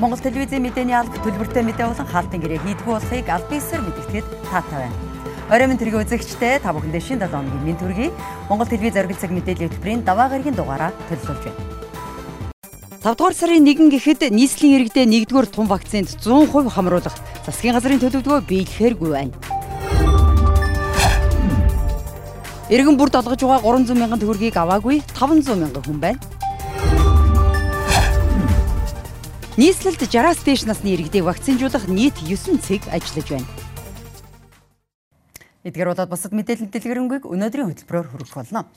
Монгол телевизийн мэдээний алба төлбөртэй мэдээ болон хаалтын гэрээ хийдгүү болохыг аль биесээр мэдгэдэд таатай байна. Оройн тэргийн үзэгчтэй та бүхэндээ шинэ 7 өдрийн мэд төргий Монгол телевиз оргил цаг мэдээллийн хөтөлбөрийн даваа гарагийн дугаараа төлөвлөж байна. 5 дугаар сарын 1 гэхэд нийслэлийн иргэдэд 1-р тун вакцинд 100% хамруулах засгийн газрын төлөвлөгөө биелэхээргүй байна. Иргэн бүрд олгож байгаа 300 мянган төгрөгийг аваагүй 500 мянган хүн байна. Нийслэлд 60-аас дээш насны иргэдийг вакцинжуулах нийт 9 цэг ажиллаж байна. Эдгээр болоод бусад мэдээлэл дэлгэрэнгүй өнөөдрийн хөтөлбөрөөр хүргэх болно.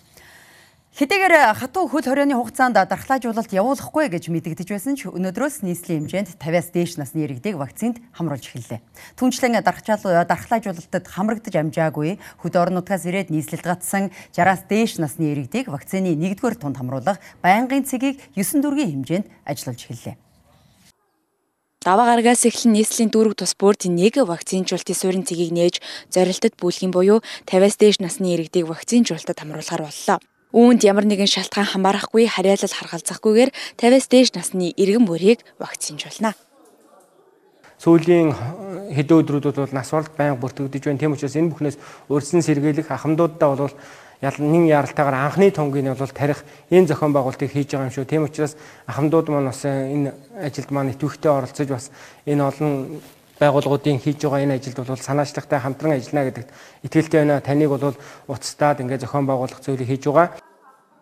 Хэдийгээр хатуу хөл хорионы хугацаанд дархлаажуулалт явуулахгүй гэж мэдэгдэж байсан ч өнөөдрөөс нийслэлийн хэмжээнд 50-аас дээш насны иргэдийг вакцинд хамруулж эхэллээ. Түнчлэн дархлаажуулалтад хамрагдаж амжаагүй хөд орон нутгаас ирээд нийслэлд гатсан 60-аас дээш насны иргэдийг вакцины 1-р тунд хамруулах байнгын цэгийг 9 дүргийн хэмжээнд ажиллуулж эхэллээ. Даваа гарагаас эхлэн нийслэлийн дүүрэг тус бүрд нэг вакцинжуулалтын суурин цэгийг нээж зорилтод бүүлгийн буюу 50-аас дээш насны иргэдийг вакцинжуулалтад хамруулахар боллоо. Үүнд ямар нэгэн шалтгаан хамаарахгүй харьяалал харгалзахгүйгээр 50-с дээш насны иргэн бүрийг вакцинжуулна. Сүүлийн хэдэн өдрүүдэд бол нас баралт байнга бүртгэгдэж байна. Тийм учраас энэ бүхнээс өрсөн сэргийлэх ахмадуудаа бол ялнын яралтайгаар анхны тунгийг нь бол тарих энэ зохион байгуулалтыг хийж байгаа юм шүү. Тийм учраас ахмадууд маань бас энэ ажилд маань идэвхтэй оролцож бас энэ олон байгууллагуудын хийж байгаа энэ ажилд бол санаачлагтай хамтран ажиллана гэдэгт итгэлтэй байна. Таныг бол уцтаад ингээд зохион байгуулах зүйлийг хийж байгаа.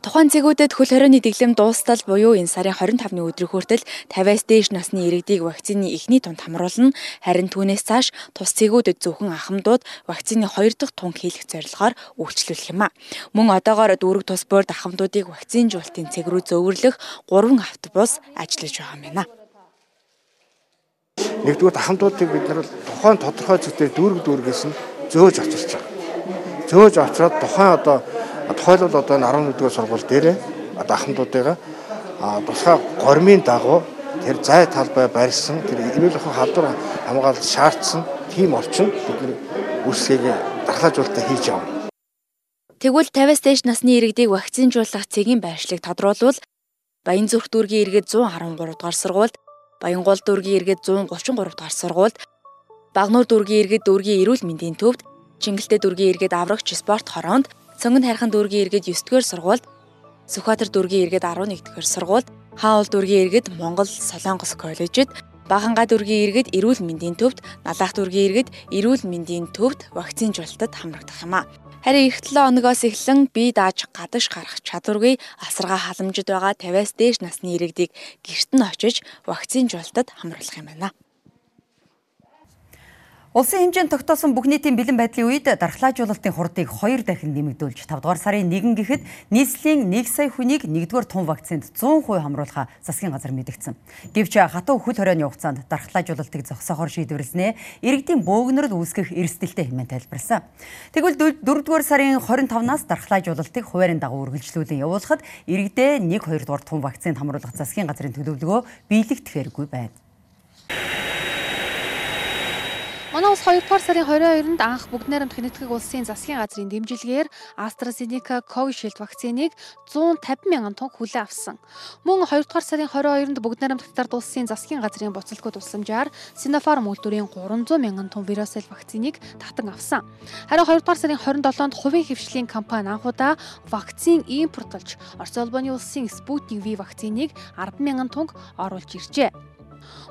Тухайн цэгүүдэд хөл хорионы дэглэм дуустал буюу энэ сарын 25-ны өдрийг хүртэл 50-аас дээш насны иргэдийг вакцины эхний тунд хамруулна. Харин түүнээс цааш тус цэгүүдэд зөвхөн ахмадууд вакцины 2 дахь тунг хийх зорилгоор үйлчлүүлэх юм а. Мөн одоогоор дүүрэг тус борд ахмадуудыг вакцинжуулалтын цэг рүү зөөвөрлөх 3 автобус ажиллаж байгаа юм байна. Нэгдүгээр ахмадуудыг бид нар тухайн тодорхой зүйтэй дүүрэг дүүргээс нь зөөж очирч байгаа. Зөөж очироод тухайн одоо тухайлбал одоо энэ 11-р сургууль дээр одоо ахмадуудыгаа тусгай гормын дагуу тэр зай талбай барьсан тэр эрүүл ахуйн халдвар хамгаалалт шаардсан тийм орчин бид нар үүсгээг дархлаажуулалтаа хийж явна. Тэгвэл 50-аас дээш насны иргэдийг вакцинжуулах цэгийн байршлыг тодруулбал Баянзүрх дүүргийн иргэд 113 дугаар сургуульд Баянгол дүүргийн иргэд 133 дахь сургуульд, Багнуур дүүргийн иргэд дүүргийн эрүүл мэндийн төвд, Чингэлтэй дүүргийн иргэд аврагч спорт хороонд, Цонгон хайрхан дүүргийн иргэд 9 дугаар сургуульд, Сүхбаатар дүүргийн иргэд 11 дугаар сургуульд, Хаул дүүргийн иргэд Монгол Солонгос коллежид, Баганга дүүргийн иргэд эрүүл мэндийн төвд, Налаах дүүргийн иргэд эрүүл мэндийн төвд вакцинжуулалтад хамрагдах юм а. Харин эх 7 өнөгөөс эхлэн бие дааж гадагш гарах чадваргүй асаргаа халамжид байгаа 50-аас дээш насны иргэдийг гэрт нь очиж вакцинжуулалтад хамруулах юм байна. Улсын хэмжээнд тогтоосон бүх нийтийн бэлэн байдлын үед дархлаажуулалтын хурдыг 2 дахин нэмэгдүүлж 5 дугаар сарын 1 гэхэд нийслэлийн 1 сая хүнийг 1-р тун вакцинд 100% хамруулахаа засгийн газар мэдгдсэн. Гэвч хатуу хөл хорионы хугацаанд дархлаажуулалтыг зогсоохоор шийдвэрлснээ иргэдийн бөөгнөрд үүсгэх эрсдэлтэй хэмээн тайлбарласан. Тэгвэл 4-р сарын 25-наас дархлаажуулалтыг хуваарийн дагуу үргэлжлүүлэн явуулахад иргэдээ 1-2 дугаар тун вакцинд хамруулах засгийн газрын төлөвлөгөө биелэгдэхээргүй байна. Манай улс 2 дугаар сарын 22-нд анх бүгд найрамдах нэгтгэх улсын засгийн газрын дэмжлэгээр AstraZeneca Covishield вакциныг 150 мянган тонн хүлээн авсан. Мөн 2 дугаар сарын 22-нд бүгд найрамдах тард улсын засгийн газрын буцалтгүй тусламжаар Sinopharm үйлдвэрийн 300 мянган тонн Verocell вакциныг татан авсан. Харин 2 дугаар сарын 27-нд хувийн хөвшлийн компани анхудаа вакцин импортлж Орос улсын Sputnik V вакциныг 10 мянган тонн оруулж иржээ.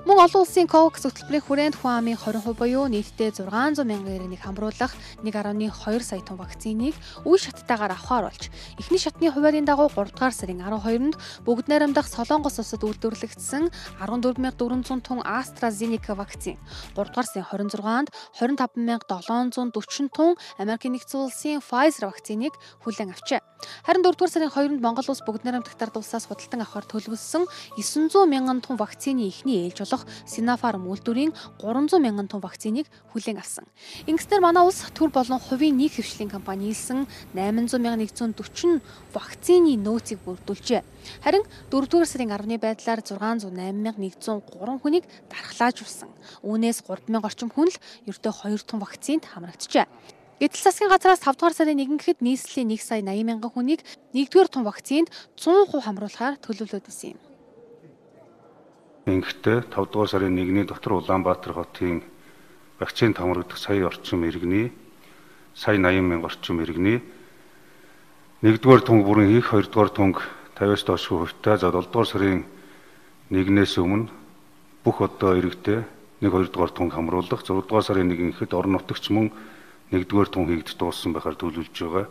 Мөн олон улсын COVAX хөтөлбөрийн хүрээнд хүн амын 20% буюу нийтдээ 600 мянган иргэнийг хамруулах 1.2 сая тонн вакциныг үе шаттайгаар авахар болж эхний шатны хуваарийн дагуу 3 дугаар сарын 12-нд бүгд найрамдах Солонгос улсад үйлдвэрлэгдсэн 14400 тонн AstraZeneca вакцин 3 дугаар сарын 26-нд 25740 тонн Америкийн нэгдсэн улсын Pfizer вакциныг хүлээн авчээ. Харин 4 дугаар сарын 2-нд Монгол улс бүгд найрамдах тард улсаас худалдан авахар төлөвлөсөн 900 мянган тонн вакцины эхний ээлж болох Sinopharm үйлдвэрийн 300 мянган тонн вакциныг хүлээн авсан. Ингэснээр манай улс төр болон хувийн нийт хвшлийн компани нийлсэн 800 мянган 140 вакцины нөөцийг бүрдүүлжээ. Харин 4-р сарын 10-ны байдлаар 608,103 хүнийг дархлаажуулсан. Үүнээс 30000 орчим хүн л ердөө 2 тонн вакцинд хамрагджээ. Гэтэл засгийн газраас 5 дугаар сарын 1 гэхэд нийслэлийн 1 сая 80 мянган хүнийг 1-р тун вакцинд 100% хамруулахаар төлөвлөд исэн юм. ингэхдээ 5 дугаар сарын 1-ний дотор Улаанбаатар хотын вакцины хамрагдах сая орчим иргэний сая 80 мянга орчим иргэний 1-р тунг бүрэн хийх 2-р тунг 50-аас доошгүй хувьтай за 7-р сарын 1-ээс өмнө бүх одоо иргэдэд 1 2-р тунг хамруулах 6-р сарын 1 ихэд орон нутагч мөн 1-р тунг хийгдэж дууссан байхаар төлөвлөж байгаа.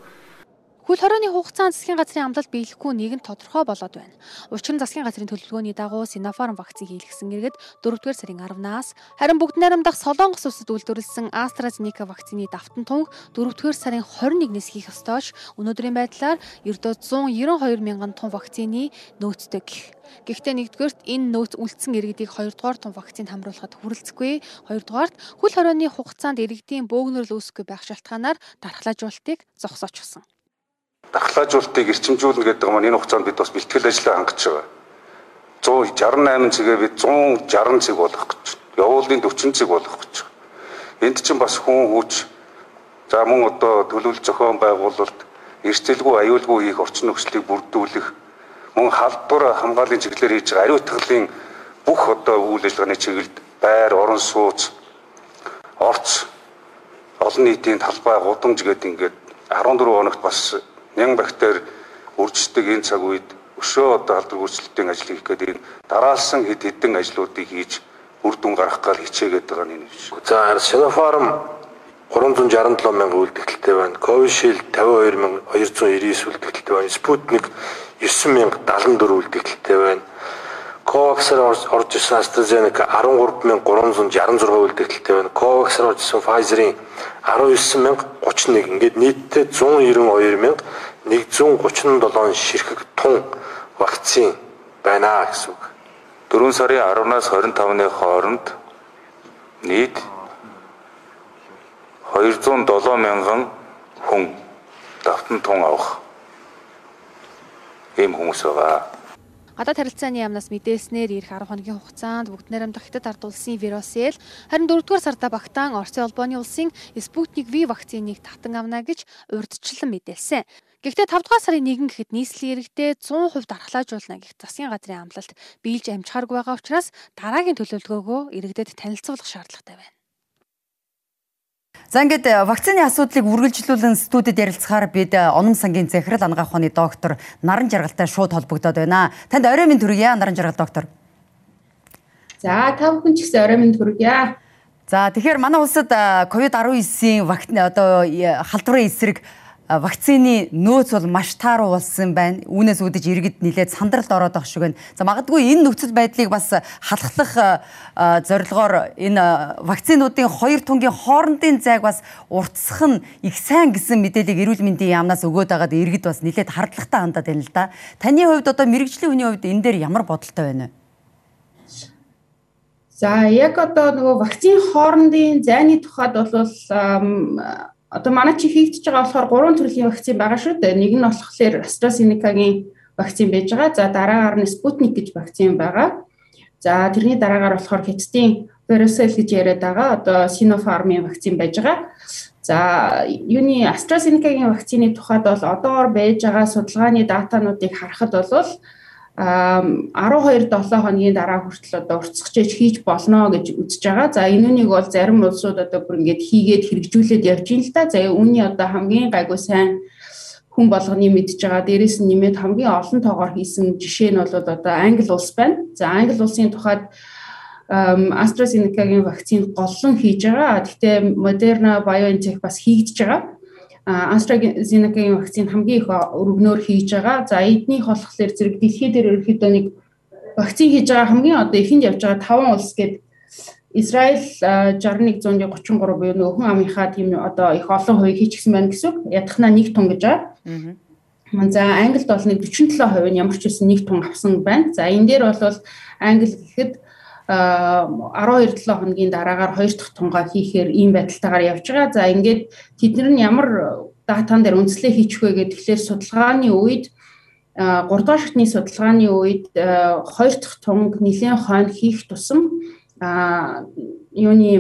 Хөл хорооны хугацаанд засгийн газрын амлалт биелэхгүй нэгэн тодорхой болоод байна. Учир нь засгийн газрын төлөвлөгөөний дагуу Sinopharm вакцин хийлгэсэн иргэд 4-р сарын 10-наас харин бүгд найрамдах Солонгос улсад үйлдвэрлэсэн AstraZeneca вакцины давтан тунг 4-р сарын 21-ээс хийх ёстойч өнөөдрийн байдлаар ердөө 192 мянган тонн вакцины нөөцтэй. Гэхдээ нэгдүгээрт энэ нөөц үлдсэн иргэдийг хоёрдугаар тун вакцинд хамруулахад хүрэлцэхгүй. Хоёрдугаарт хөл хорооны хугацаанд иргэдийн бөөгнөрл үүсэхгүй байх шалтгаанаар дархлаажуултыг зогсоочсон дархлаажуултыг эрчимжүүлнэ гэдэг маань энэ хугацаанд бид бас бэлтгэл ажлаа хангаж байгаа. 168 цэгээ бид 160 цэг болгох гэж байна. Явуулын 40 цэг болгох гэж байна. Энд чинь бас хүн хүч за мөн одоо төлөвлөлт зохион байгуулалт эрсдэлгүй аюулгүй хийх орчин нөхцөлийг бүрдүүлэх мөн халдвар хамгааллын чиглэлээр хийж байгаа ариун тахлын бүх одоо үйл ажиллагааны чиглэлд байр орон сууц орц олон нийтийн талбай гудамж гэдэг ингээд 14 хоногт бас нyan бактери үрждэг энэ цаг үед өшөө одоо халдвар өөрчлөлтийн ажил хийх гэдэг энэ дараалсан хэд хэдэн ажлуудыг хийж үр дүн гаргах гал хичээгээд байгаа нь энэ биш. За Sinopharm 367 мянган үлдэгдэлтэй байна. Covishield 52299 үлдэгдэлтэй байна. Sputnik 9074 үлдэгдэлтэй байна. Covax-аар орж ирсэн AstraZeneca 13366 үлдэгдэлтэй байна. Covax-аар орж ирсэн Pfizer-ийн 19031 ингээд нийтдээ 192137 ширхэг тун вакцин байна гэсэн үг. 4 сарын 10-наас 25-ны хооронд нийт 207 мянган хүн давтан тун авах ийм хүмүүс байгаа. Гадаад харилцааны яамнаас мэдээснээр эх 10 хоногийн хугацаанд бүгд найрамдах хятад ард улсын вирусэл харин 4-р сарда багтаан Оросын холбооны улсын Спутник V вакциныг татан авна гэж урьдчилан мэдээлсэн. Гэхдээ 5 дугаар сарын 1 гэхэд нийслэлийн иргэдэд 100% дархлаажуулна гэх засгийн газрын амлалт биелж амжихааргүй байгаа учраас дараагийн төлөвлөгөөгөө иргэдэд танилцуулах шаардлагатай байна. За ингээд э, вакцины асуудлыг үргэлжлүүлэн студид ярилцахаар бид э, Оном сангийн захирал ангаах ухааны доктор Наран Жаргалтай шууд холбогдоод байна. Танд орой минь төргийа Наран Жаргал доктор. За та бүхэн ч гэсэн орой минь төргийа. За тэгэхээр манай улсад COVID-19-ийн вакцины одоо халдварын эсрэг вакцины нөөц бол маш тааруу болсон байна. Үүнээс үүдэж иргэд нилээд сандралд ороод байгаа шиг байна. За магадгүй энэ нөхцөл байдлыг бас халахлах зорилгоор энэ вакцинуудын хоёр тунгийн хоорондын зайг бас уртсах нь их сайн гэсэн мэдээллийг эрүүл мэндийн яамнаас өгөөд байгаад иргэд бас нилээд хардлагатай хандаад байна л да. Таны хувьд одоо мэрэгжлийн хүний хувьд энэ дээр ямар бодолтой байна вэ? За яг одоо нөгөө вакцины хоорондын зайны тухайд бол одоо манай чи хийгдэж байгаа болохоор гурван төрлийн вакцин байгаа шүү дээ. Нэг нь болохоор AstraZeneca-гийн вакцин байж байгаа. За дараагаар нь Sputnik гэж вакцин байгаа. За тэрний дараагаар болохоор Хятадын Verocell гэж яриад байгаа. Одоо Sinopharm-ийн вакцин байж байгаа. За юуны AstraZeneca-гийн вакцины тухайд бол одоогор байж байгаа судалгааны датануудыг харахад бол 12 7 хоногийн дараа хүртэл одоо уртсахчиж хийж болно гэж үзэж байгаа. За энүүнийг бол зарим улсууд одоо бүр ингээд хийгээд хэрэгжүүлээд явж байна л да. За үүний одоо хамгийн гайгүй сайн хүн болгоны мэдж байгаа. Дээрээс нь нэмээд хамгийн олон тоогоор хийсэн жишээ нь бол одоо Англи улс байна. За Англи улсын тухайд AstraZeneca-гийн вакцины голлон хийж байгаа. Гэхдээ Moderna BioNTech бас хийгдэж байгаа. AstraZeneca-гийн вакцины хамгийн их өргөнөөр хийж байгаа. За эднийх болохоор зэрэг дэлхий дээр ерөөхдөө нэг вакцин хийж байгаа хамгийн одоо ихэнд явж байгаа 5 улс гээд Израиль 61133 буюу нөгөө хүн амынхаа тийм одоо их олон хувийг хийчихсэн байна гэсэн. Ядахнаа нэг тун гэж байгаа. За Англид бол нэг 47% нь ямар ч үсэн нэг тун авсан байна. За энэ дээр бол Англи гэхэд 12 7 хоногийн дараагаар хоёр дахь тунгаа хийхээр ийм байдалтайгаар явж байгаа. За ингээд тэд нар нь ямар датан дээр үндэслэл хийчих вэ тэгэхээр судалгааны үед 3 дахь шатны судалгааны үед хоёр дахь тунг нэлийн хойно хийх тусам юуны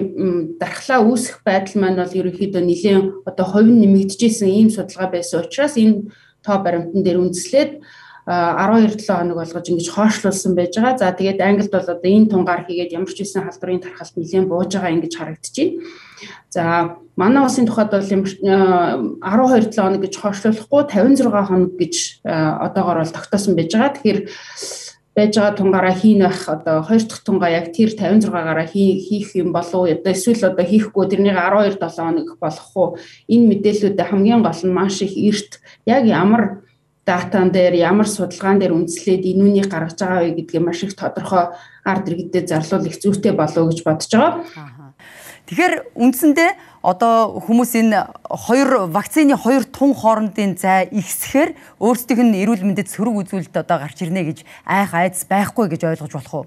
дархлаа үүсэх байдал маань бол ерөнхийдөө нэлийн одоо хувь нь нэмэгдэжсэн ийм судалгаа байсан учраас энэ тоо баримтан дээр үндэслээд 12 7 хоног болгож ингэж хоошлуулсан байж байгаа. За тэгээд Англид бол одоо энэ тунгаар хийгээд ямар ч үсэн халдварын тархалт нэлээд бууж байгаа ингэж байна. За манай улсын тухайд бол 12 7 хоног гэж хоошлуулахгүй 56 хоног гэж одоогоор бол тогтоосон байж байгаа. Тэгэхээр байж байгаа тунгаараа хийн байх одоо хоёр дахь тунгаа яг тэр 56-аараа хийх юм болов одоо эсвэл одоо хийхгүй тэрнийг 12 7 хоног болох уу энэ мэдээллүүдээ хамгийн гол нь маш их эрт яг ямар датан дээр ямар судалгаан дээр үндэслээд энүүнийг гаргаж байгаа вэ гэдгийг маш их тодорхой ард иргэдэд зарлуул их зүйтэй болов гэж бодож байгаа. Тэгэхээр үндсэндээ одоо хүмүүс энэ хоёр вакцины хоёр тун хоорондын зай ихсэхээр өөрсдийнх нь эрүүл мэндэд сөрөг үзүүлэлт одоо гарч ирнэ гэж айх айдас байхгүй гэж ойлгож болох уу?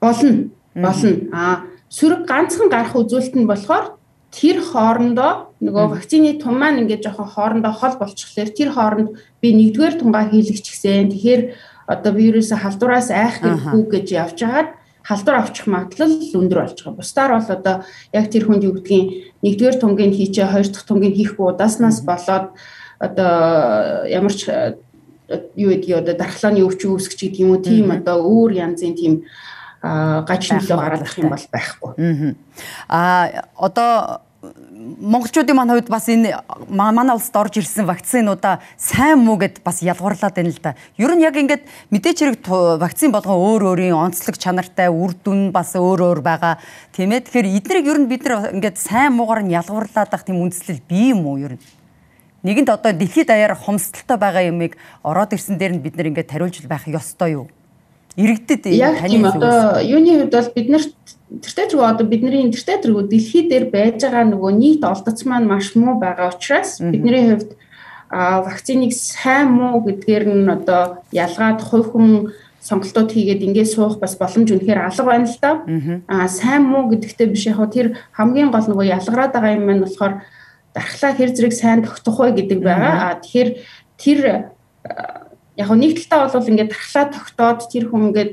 Болно. Болно. Аа сөрөг ганцхан гарах үзүүлэлт нь болохоор тэр хоорондоо нөгөө вакцины тун маань ингээд жоохон хоорондоо хол болчихлоор тэр хооронд би нэгдүгээр тунгаа хийлгэж гисэн. Тэгэхээр одоо вирусаа халдвараас айх хэрэггүй гэж явж хагаад халдвар авчих магадлал өндөр болж байгаа. Бусдаар бол одоо яг тэр хүнд юу гэдгийг нэгдүгээр тунгийн хийчээ хоёр дахь тунгийн хийхгүй удааснаас болоод одоо ямар ч юу гэдгийг одоо дархлааны өвчин үүсгэж гэдэг юм уу? Тийм одоо өөр янзын тийм гаж нөлөө гаргах юм бол байхгүй. Аа одоо монголчуудын маань хувьд бас энэ манай улсад орж ирсэн вакцинуудаа сайн муу гэд бас ялгуурлаад байна л да. Ер нь яг ингээд мэдээч хэрэг вакцин болгон өөр өөрийн онцлог чанартай үр дүн бас өөр өөр байгаа. Тийм ээ. Тэгэхээр эднийг ер нь бид нар ингээд сайн муугаар нь ялгуурлаад ах тийм үндслэл бий юм уу ер нь? Нэгэнт одоо дэлхийд даяар хомсдолтой байгаа юмыг ороод ирсэн дээр нь бид нар ингээд тариулж байх ёстой юу? Иргэдэд таны одоо юуны хувьд бол бид нарт тэртээ ч одоо бидний интернет тэргүү дэлхий дээр байж байгаа нөгөө нийт олдоц маань маш муу байгаа учраас бидний хувьд вакциныг сайн муу гэдгээр нь одоо ялгаад хувь хүн сонголтууд хийгээд ингээд суух бас боломж үнэхээр алга байна л да. Аа сайн муу гэдэгтээ биш яг тэр хамгийн гол нөгөө ялгараад байгаа юм маань болохоор дархлаа хэр зэрэг сайн тогтох вэ гэдэг байгаа. Аа тэгэхээр тэр яг нэг талдаа бол ингээд тархлаа тогтоод тэр хүн ингээд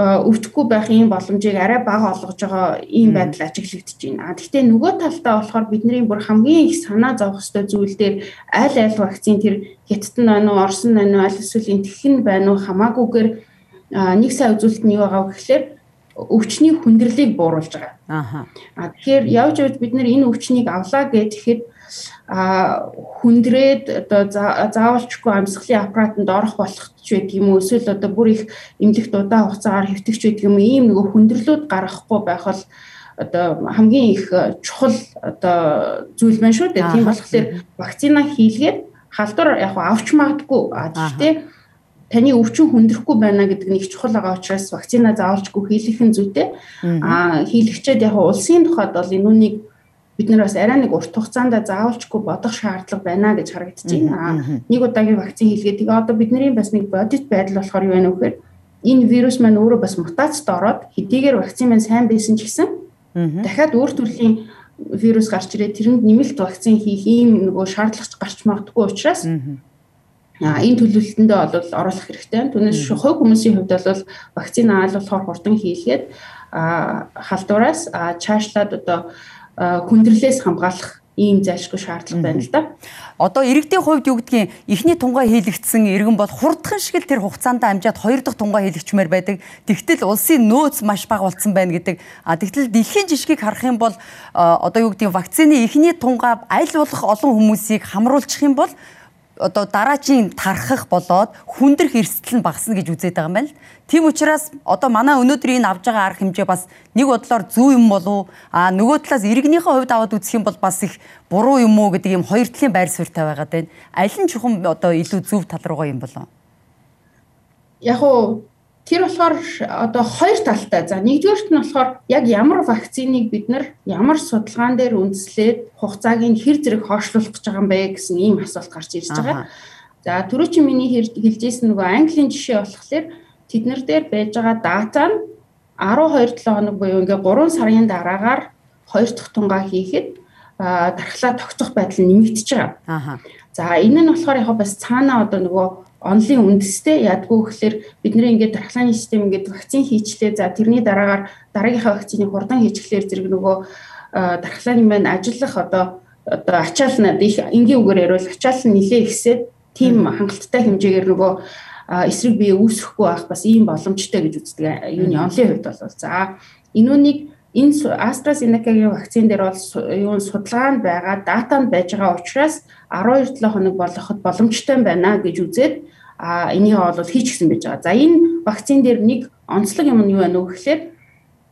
өвчгүй байх ийм боломжийг арай бага олгож байгаа ийм байдал ажиглагдаж байна. А гэхдээ нөгөө талдаа болохоор бидний бүр хамгийн их санаа зовох ёстой зүйл дээр аль аль вакцин тэр хятад нь байна уу, орсон байна уу, аль эсвэл энтхэн байна уу хамаагүйгээр нэг сая үзүүлэлт нь юу байгаа вэ гэхээр өвчний хүндрэлийг бууруулж байгаа. Аа. А тэгэхээр явж явж бид нэр энэ өвчнийг авлаа гэхэд а хүндрээд одоо заавалчгүй амьсгалын аппаратанд орох болох ч байдаг юм уу эсвэл одоо бүр их эмнэлэгт удаан хугацаагаар хэвтэгч байдаг юм ийм нөгөө хүндрэлүүд гаргахгүй байх бол одоо хамгийн их чухал одоо зүйл байна шүү дээ. Тийм болохоор вакцина хийлгээд халдвар яг авч магадгүй. А гэхдээ таны өвчин хүндрэхгүй байна гэдэг нэг чухал байгаа учраас вакцина заавалчгүй хийлгэх нь зүйтэй. А хийлгчээд яг улсын тухайд бол энүүнийг бид нар бас арай нэг урт хугацаанд заавалчгүй бодох шаардлага байна гэж харагдаж байна. Нэг удаагийн вакцин хийлгээд тэгээ одоо бидний бас нэг бодит байдал болохоор юу байна вэ гэхээр энэ вирус маань өөрөө бас мутацид ороод хэдийгээр вакцин маань сайн байсан ч гэсэн дахиад өөр төрлийн вирус гарч ирээд тэрэнд нэмэлт вакцин хийх ийм нөгөө шаардлага гарч магадгүй учраас А энэ төлөвлөлтөндөө бол оруулах хэрэгтэй. Түүнээс хувь хүмүүсийн хувьд бол вакцины аал болохоор хурдан хийлгээд халдвараас чаашлаад одоо хүндрэлээс хамгаалах ийм зайлшгүй шаардлага байна л да. Одоо иргэдийн хувьд юу гэдгийг эхний тунгаа хийлэгдсэн иргэн бол хурдхан шиг л тэр хугацаанд амжаад хоёр дахь тунгаа хийлэгчмээр байдаг. Тэгтэл улсын нөөц маш бага болсон байна гэдэг. А тэгтэл дэлхийн жишгийг харах юм бол одоо юу гэдгийг вакцины эхний тунгаа аль болох олон хүмүүсийг хамруулчих юм бол одоо дараачийн тархах болоод хүндрэх эрсдэл нь багасна гэж үзээд байгаа юм байна л. Тийм учраас одоо манай өнөөдөр энэ авж байгаа арга хэмжээ бас нэг бодлоор зөв юм болов а нөгөө талаас иргэнийхээ хувьд аваад үзэх юм бол бас их буруу юм уу гэдэг юм хоёр талын байр суурьтай байгаад байна. Аль нь чухам одоо илүү зөв тал руугаа юм болов? Яг уу Тэр болохоор одоо хоёр талтай. За нэгдүгээрт нь болохоор яг ямар вакциныг бид нар ямар судалгаан дээр үндэслээд хугацааг нь хэр зэрэг хойшлуулах гэж байгаа юм бэ гэсэн ийм асуулт гарч ирж байгаа. За түрүү чи миний хэлжсэн нөгөө Английн жишээ болохоор тэднэр дээр байж байгаа дата нь 12 7 хоног буюу ингээ 3 сарын дараагаар хоёр дахь тунгаа хийхэд дархлаа тогтох байдал нэмэгдэж байгаа. За энэ нь болохоор яг бас цаана одоо нөгөө онлын үндэстэй ядгүй гэхэлэр бидний ингээд дархлааны систем ингээд вакцин хийчлээ. За тэрний дараагаар дараагийнхаа вакциныг хурдан хийчихлээр зэрэг нөгөө дархлааны маань ажиллах одоо одоо ачаал нь их энгийн үгээр яриул ачаал нь нилээ ихсээд тийм хангалттай хэмжээгээр нөгөө эсрэг бие үүсэхгүй байх бас ийм боломжтой гэж үздэг юуны онлын хувьд бол. За энүүнийг энэ AstraZeneca-гийн вакцин дээр бол юу судалгаанд байгаа датанд байж байгаа учраас 12-7 хоног болгоход боломжтой байна гэж үзээд а энийг бол хийчихсэн байж байгаа. За энэ вакцин дээр нэг онцлог юм нь юу байна вэ гэхээр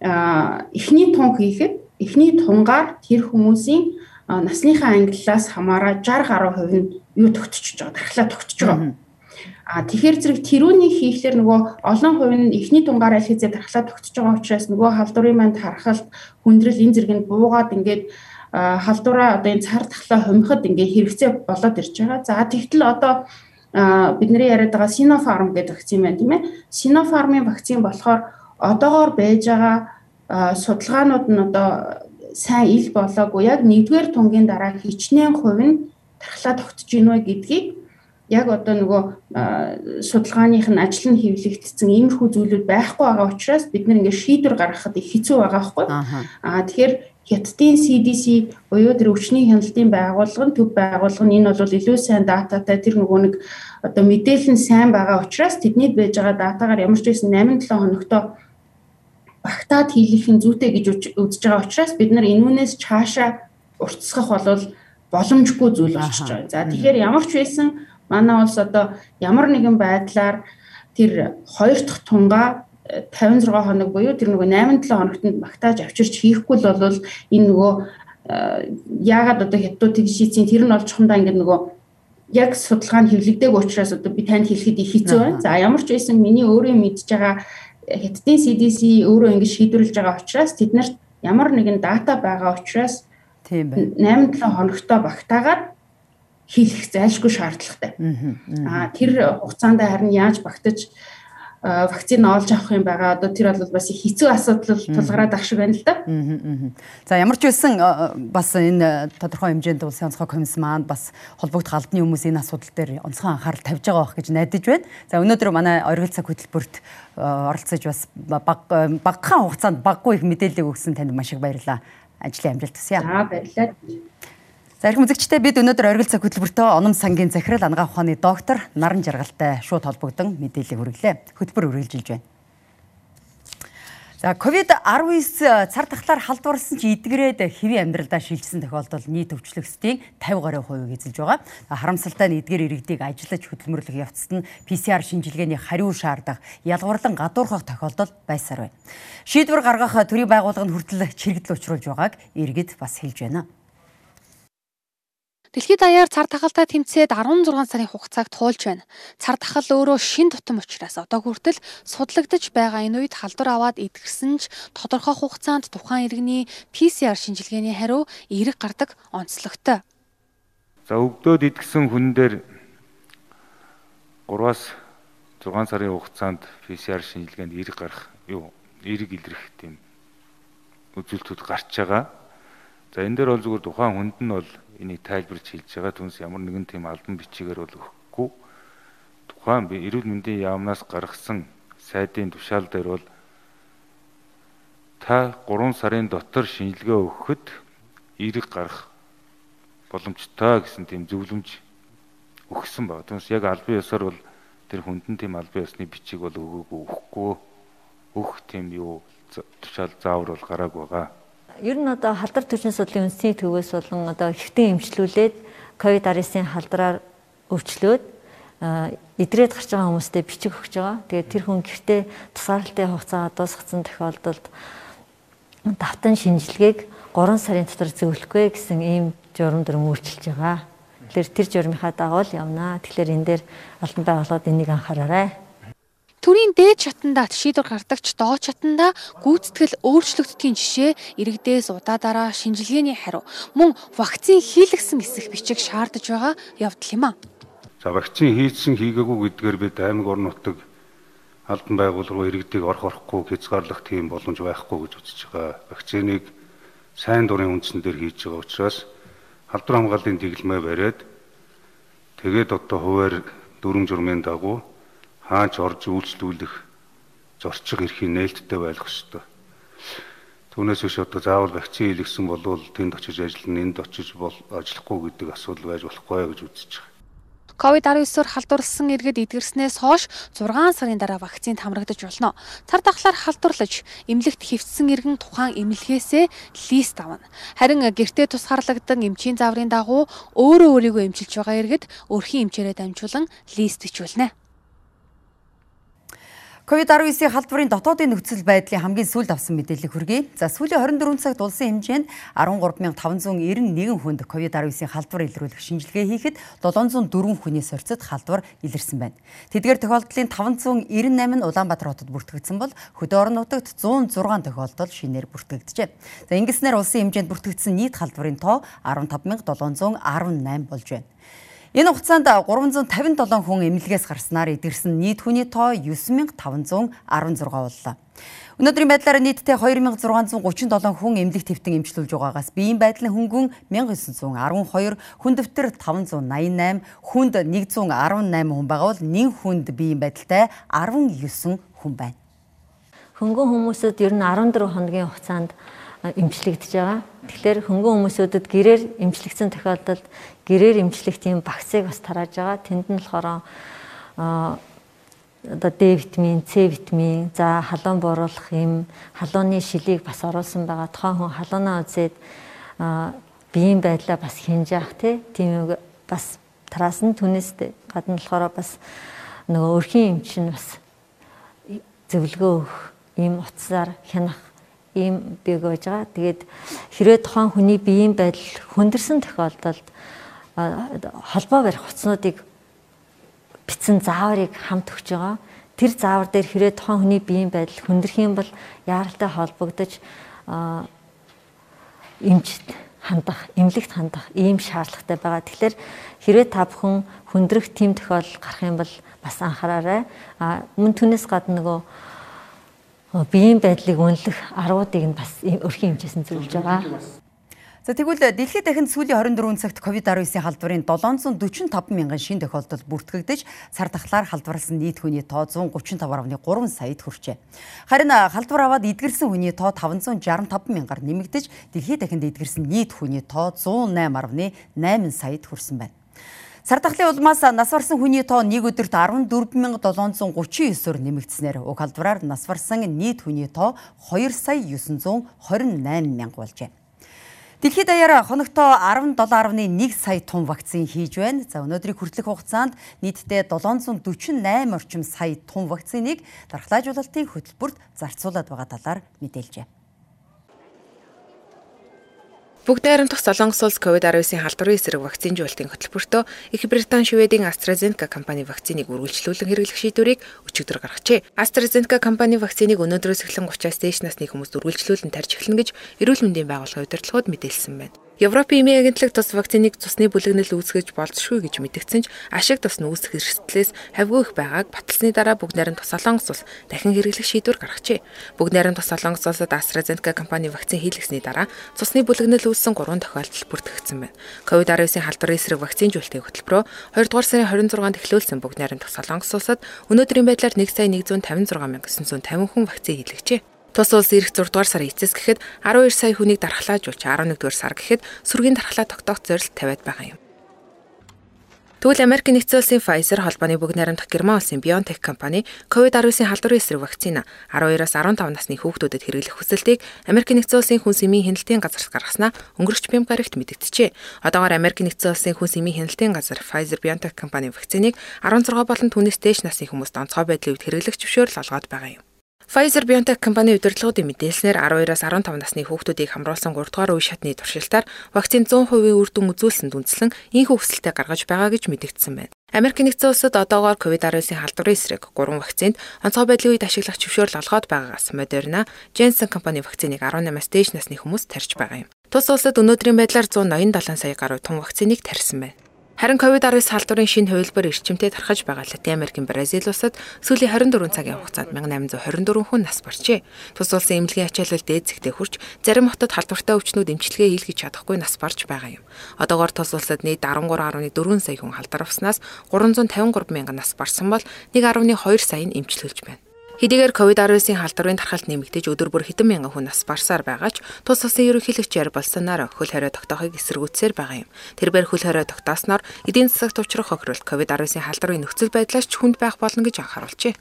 а эхний тун хийхэд эхний тунгаар тэр хүмүүсийн насныхаа ангиллаас хамаараа 60 гаруй хувь нь юу тогтчихж байгаа, дархлаа тогтчихж байгаа. А тэгэхээр зэрэг тэрүүний хийхлээр нөгөө олон хувь нь эхний тунгаар аль хэзээ дархлаа тогтчихж байгаа учраас нөгөө халдварын манд харахад хүндрэл энэ зэрэг нь буугаад ингээд халдвараа одоо энэ цар тахлаа хумихад ингээд хэрэгцээ болоод ирж байгаа. За тэгтэл одоо бидний яриад байгаа Sinopharm гэдэг вакцин байна тийм ээ. Sinopharm-ын вакцин болохоор одоогоор байж байгаа судалгаанууд нь одоо сайн ил болоогүй яг нэгдүгээр тунгийн дараа хичнээн хувь нь тархлаа тогтож гинэ гэдгийг яг одоо нөгөө судалгааных нь ажил нь хэвлэгдсэн иймэрхүү зүйлүүд байхгүй байгаа учраас бид нар ингээд шийдвэр гаргахад их хэцүү байгаа байхгүй. Аа тэгэхээр Хятадын CDC буюу тэр өвчний хяналтын байгууллага нь төв байгууллага нь энэ бол илүү сайн дататай тэр нөгөө нэг одоо мэдээлэл нь сайн байгаа учраас тэдний байж байгаа датагаар ямар ч байсан 8-7 хоногтой багтаад хийх нь зүйтэй гэж үзэж байгаа учраас бид нар энүүнээс цаашаа уртсгах болвол боломжгүй зүйл болчихж байгаа. За тэгэхээр ямар ч байсан манай улс одоо ямар нэгэн байдлаар тэр хоёр дахь тунгаа 56 э, хоног буюу тэр нөгөө 8-7 хоногт багтааж авчирч хийхгүй л бол энэ нөгөө э, яагаад одоо хятадууд тэгж шийдсэн тэр нь олж хумдаа ингээд нөгөө яг судалгаа нь хэвлэгдээг учраас одоо би танд хэлэхэд их хэцүү байна. За ямар ч байсан миний өөрөө мэдж байгаа Хятадын CDC өөрөө ингэж шийдвэрлэж байгаа учраас тэднэрт ямар нэгэн дата байгаа учраас тийм байна. 8-7 хоногтой багтаагаад хийх зайлшгүй шаардлагатай. Аа тэр хугацаанд харин яаж багтаж вакцин олж авах юм байгаа. Одоо тэр бол бас хэцүү асуудал тулгараад ах шиг байна л да. За ямар ч байсан бас энэ тодорхой хэмжээнд улсын онцгой комисс маань бас холбогдох албаны хүмүүс энэ асуудал дээр онцгой анхаарал тавьж байгаа байх гэж найдаж байна. За өнөөдөр манай оргил цаг хөтөлбөрт оролцож бас баг багахан хугацаанд баггүй их мэдээлэл өгсөн танд маш их баярлалаа. Ажлын амжилт хүсье. За баярлалаа. Зарим үзэгчтэй бид өнөөдөр оргил цаг хөтөлбөртөө оном сангийн захирал ангаа ухааны доктор наран жаргалтай шууд холбогдсон мэдээлэл хүргэлээ. Хөтөлбөр үргэлжилж байна. За ковид-19 цар тахлаар халдварласан ч эдгэрээд хэвийн амьдралдаа шилжсэн тохиолдол нийт өвчлөгчдийн 50 гаруй хувийг эзэлж байгаа. Харамсалтай нь эдгээр иргэдийг ажиллаж хөдөлмөрлөх явцад нь PCR шинжилгээний хариу шаардах, ялгуурлан гадуурхах тохиолдол байсаар байна. Шийдвэр гаргах төрийн байгууллага нь хүртэл чирэгдэл учруулж байгааг иргэд бас хэлж байна. Дэлхийд даяар цар тахалтай тэмцээд 16 сарын хугацааг туулж байна. Цар тахал өөрөө шин тутам учраас одоо хүртэл судлагдж байгаа энэ үед халдвар аваад идгэрсэн ч тодорхой хугацаанд тухайн иргэний PCR шинжилгээний хариу эерэг гардаг онцлогтой. За өвдөөд идгсэн хүн дээр 3-аас 6 сарын хугацаанд PCR шинжилгээнд эерэг гарах юу эерэг илрэх тийм үзүүлэлтүүд гарч байгаа. За энэ дээр бол зүгээр тухайн хүнд нь бол энийг тайлбарж хэлж байгаа түнс ямар нэгэн тийм албан бичигээр бол өгөхгүй. Тухайн эрүүл мэндийн яамнаас гаргасан сайдын тушаал дээр бол та 3 сарын дотор шинжилгээ өгөхөд эерэг гарах боломжтой гэсэн тийм зөвлөмж өгсөн баг. Түнс яг албан ёсоор бол тэр хүндэн тийм албан ёсны бичиг бол өгөөгүй өгөхгүй. Өгөх тийм юу? Тушаал заавар бол гараагүй байгаа ер нь одоо халдар түвшин судлалын үндэсний төвөөс болон одоо ихтэн эмчилүүлээд ковид-19-ийн халдраар өвчлөөд идрээд гарч байгаа хүмүүстээ бичиг өгч байгаа. Тэгээд тэр хүн гэртээ тусгаарлалтын хугацаа дуусгацсан тохиолдолд давтан шинжилгээг 3 сарын дотор зөвлөхгүй гэсэн ийм журам дүрм үйлчилж байгаа. Тэгэхээр тэр журмынхаа дагуу л явнаа. Тэгэхээр энэ дээр албан байгууллагад энийг анхаараарай. Төрийн дээд шатандаа шийдвэр гардагч доод шатандаа гүйцэтгэл өөрчлөгддгийн жишээ иргэдээс удаадараа шинжилгээний хариу мөн вакцин хийлгсэн эсэх бичиг шаардаж байгаа явдал юм а. За вакцин хийсэн хийгээгүй гэдгээр бид аймаг орон нутаг албан байгууллага руу иргэдийг орох орохгүй хязгаарлах тийм боломж байхгүй гэж үзэж байгаа. Вакциныг сайн дурын үндсэн дээр хийж байгаа учраас халдвар хамгааллын дэглэмээ бариад тэгээд одоо хуваар дүрм журмын дагуу хаач орж үйлчлүүлэх зорчиг эрхийн нээлттэй байх ёстой. Түүнээс биш одоо заавал вакцин хийлгсэн болвол тэнд очиж ажиллана, энд очиж ажиллахгүй гэдэг асуудал байж болохгүй гэж үзэж байгаа. COVID-19-оор халдварласан иргэд эдгэрснээс хойш 6 сарын дараа вакцинд хамрагдаж болно. Цар тахлаар халдварлаж эмнэлэгт хэвтсэн иргэн тухайн эмнэлгээсээ лист авна. Харин гэртээ тусгаарлагдсан эмчийн зааврын дагуу өөрөө өөрийгөө эмчилж байгаа иргэд өрхийн эмчээрээ дамжуулан лист бичүүлнэ. COVID-19-ийн халдварын дотоодын нөхцөл байдлын хамгийн сүүлд авсан мэдээлэл хүргэе. За сүүлийн 24 цагт улсын хэмжээнд 13591 хүнд COVID-19-ийн халдвар илрүүлэх шинжилгээ хийхэд 704 хүний сорцод халдвар илэрсэн байна. Тэдгээр тохиолдлын 598 нь Улаанбаатар хотод бүртгэгдсэн бол хөдөө орон нутагт 106 тохиолдол шинээр бүртгэгджээ. За ингэснээр улсын хэмжээнд бүртгэгдсэн нийт халдварын тоо 15718 болж байна. Энэ хугацаанд 357 хүн эмнэлгээс гарснаар эдгэрсэн нийт хүний тоо 9516 боллоо. Өнөөдрийн байдлаар нийтдээ 2637 хүн эмнэлэг твтэн эмчилүүлж байгаагаас биеийн байдлын хөнгөн 1912, хүн дэвтэр 588, хүнд 118 хүн байгаа бол нэн хүнд биеийн байдалтай 19 хүн байна. Хөнгөн хүмүүсд ер нь 14 хоногийн хугацаанд эмчлэгдэж байгаа. Тэгэхээр хөнгөн хүмүүсүүдэд гэрээр эмчлэгдсэн тохиолдолд гэрээр эмчлэх тийм багцыг бас тарааж байгаа. Тэнд нь болохоор одоо Д витамин, С витамин, за халуун бууруулах юм, халууны шилийг бас оруулсан байгаа. Тухайн хүн халуунаа үзээд биеийн байдлаа бас хинж явах тийм бас тараасан түнэс гадна болохоор бас нөгөө өрхийн эмч нь бас зөвлөгөө өгөх ийм утсаар хянах ийм бийг байж байгаа. Тэгээд хэрвээ тухайн хүний биеийн байдал хүндэрсэн тохиолдолд холбоо барих хуцнуудыг бичсэн зааврыг хамт өгч байгаа. Тэр заавар дээр хэрвээ тухайн хүний биеийн байдал хүндэрх юм бол яаралтай холбогдож эмчт хандах, эмнэлэгт хандах ийм шаардлагатай байгаа. Тэгэхээр хэрвээ та бүхэн хүндрэх тийм тохиолдол гарах юм бол бас анхаараарай. А мөн түнэс гадна нөгөө биеийн байдлыг үнэлэх аргуудыг нь бас өрхийн хэмжээс нь зөвлөж байгаа. За тэгвэл дэлхийд дахинд сүүлийн 24 цагт COVID-19-ийн халдварын 745 мянган шин тохиолдол бүртгэгдэж сар тахлаар халдварласан нийт хүний тоо 135.3 саяд хүрчээ. Харин халдвар аваад эдгэрсэн хүний тоо 565 мянгаар нэмэгдэж дэлхийд дахинд эдгэрсэн нийт хүний тоо 108.8 саяд хүрсэн байна. Сардахлын улмаас нас барсан хүний тоо нэг өдөрт 14739-оор нэмэгдснээр уг халдвараар нас барсан нийт хүний тоо 2 сая 928 мянга болжээ. Дэлхийд даяар хоногтоо 17.1 сая тонн вакцин хийж байна. За өнөөдрийн хүртэлх хугацаанд нийтдээ 748 орчим сая тонн вакциныг дархлаажуулалтын хөтөлбөрт зарцуулаад байгаа талаар мэдээлжээ. Бүгд найрамдах Солонгос улс COVID-19-ийн халдварын эсрэг вакцинжуулалтын хөтөлбөртөө Их Британи Шведийн AstraZeneca компани вакциныг үргэлжлүүлэн хэрэглэх шийдвэрийг өчигдөр гаргажээ. AstraZeneca компани вакциныг өнөөдрөөс эхлэн 30-аас дээш насны хүмүүст үргэлжлүүлэн тарж эхэлнэ гэж эрүүл мэндийн байгууллагын удирдлагууд мэдээлсэн байна. Европын эмийн агентлаг тус вакциныг цусны бүлэгнэл үүсгэж болзошгүй гэж мэдгдсэн ч ашиг тус нь үүсэх эрсдлээс хавгүй их байгааг баталсны дараа бүгд найрамд тус Солонгос улс дахин хэрэглэх шийдвэр гаргажээ. Бүгд найрамд тус Солонгос улсад AstraZeneca компани вакцин хийлгэсний дараа цусны бүлэгнэл үүссэн 3 тохиолдол бүртгэгдсэн байна. COVID-19-ийн халдварын эсрэг вакцинжуулалтын хөтөлбөрөөр 2 дугаар сарын 26-нд эхлүүлсэн бүгд найрамд тус Солонгос улсад өнөөдрийн байдлаар 1 сая 156 мянга 950 хүн вакцин хийлгэжээ. Тус улс ирэх 6 дугаар сарын эцэс гэхэд 12 сая хүнийг дархлаажуулж 11 дугаар сар гэхэд сүргийн дархлаа тогтоох зорилт тавиад байгаа юм. Тэгвэл Америк нэгдсэн улсын Pfizer холбооны бүгд найрамдах Герман улсын BioNTech компани COVID-19-ийн халдварын эсрэг вакцина 12-аас 15 насны хүүхдүүдэд хэрэглэх хүсэлтийг Америк нэгдсэн улсын хүнс эмийн хяналтын газарт гаргаснаа өнгөрч бям гарагт мэдэгджээ. Одоогоор Америк нэгдсэн улсын хүнс эмийн хяналтын газар Pfizer BioNTech компани вакциныг 16 болон түүнээс дээш насны хүмүүст онцгой байдлын үед хэрэглэх зөвшөөрөл олгоод байгаа юм. Pfizer BioNTech компани удирдлагуудын мэдээлснээр 12-аас 15 насны хүүхдүүдийг хамруулсан 3 дугаар үе шатны туршилтаар вакцин 100% үр дүн үзүүлсэнд үндслэн энэхүү хүсэлтэд гаргаж байгаа гэж мэдэгдсэн байна. Америк нэгдсэн улсад одоогоор COVID-19-ийн халдварын эсрэг 3 вакцинд онцгой байдлын үед ашиглах зөвшөөрөл олгоод байгаагаас Moderna, Janssen компани вакциныг 18-аас дээш насны хүмүүс тарьж байгаа юм. Тус улсад өнөөдрийн байдлаар 187 сая гаруй тун вакциныг тарьсан байна. Харин COVID-19 халдварын шинэ хувилбар эрчимтэй тархаж байгаа Латин Америкийн Бразил улсад сүүлийн 24 цагийн хугацаанд 1824 хүн нас баржээ. Тус улсын эмнэлгийн ачаалал дээд зэгтээ хүрч зарим хотод халдвартай өвчнүүд эмчилгээ хийлгэж чадахгүй нас барж байгаа юм. Одоогоор тус улсад нийт 13.4 сая хүн халдвар авснаас 353 мянган нас барсан бол 1.2 сая нь эмчилүүлж байна. Хэдийгээр COVID-19-ийн халдварын тархалт нэмэгдэж өдөр бүр хэдэн мянган хүн нас барсаар байгаа ч тус улсын ерөнхийлөгч Jair Bolsonaro хөл хорио тогтоохыг эсэргүүцсээр байгаа юм. Тэрээр хөл хорио тогтоосноор эдийн засагт учрах хохиролт COVID-19-ийн халдварын нөхцөл байдлаас ч хүнд байх болно гэж анхааруулжээ.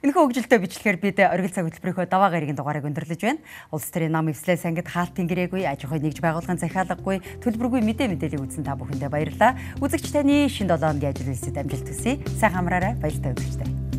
Энэхүү хөгжилтэй бичлэгээр бид оргил цаг хөтөлбөрийнхөө даваа гарагийн дугаарыг өндөрлөж байна. Улс төрийн нам эвслээс ангид хаалтын гэрээгүй, аж ахуй нэгж байгууллагын захиалаггүй, төлбөргүй мэдээ мэдээлэл үзсэн та бүхэндээ баярлалаа. Үзэгч таны шин долоонд яаж үлээсэд амжилт хүсье. Сайн хамраарай. Баяртай үзэгчтэй.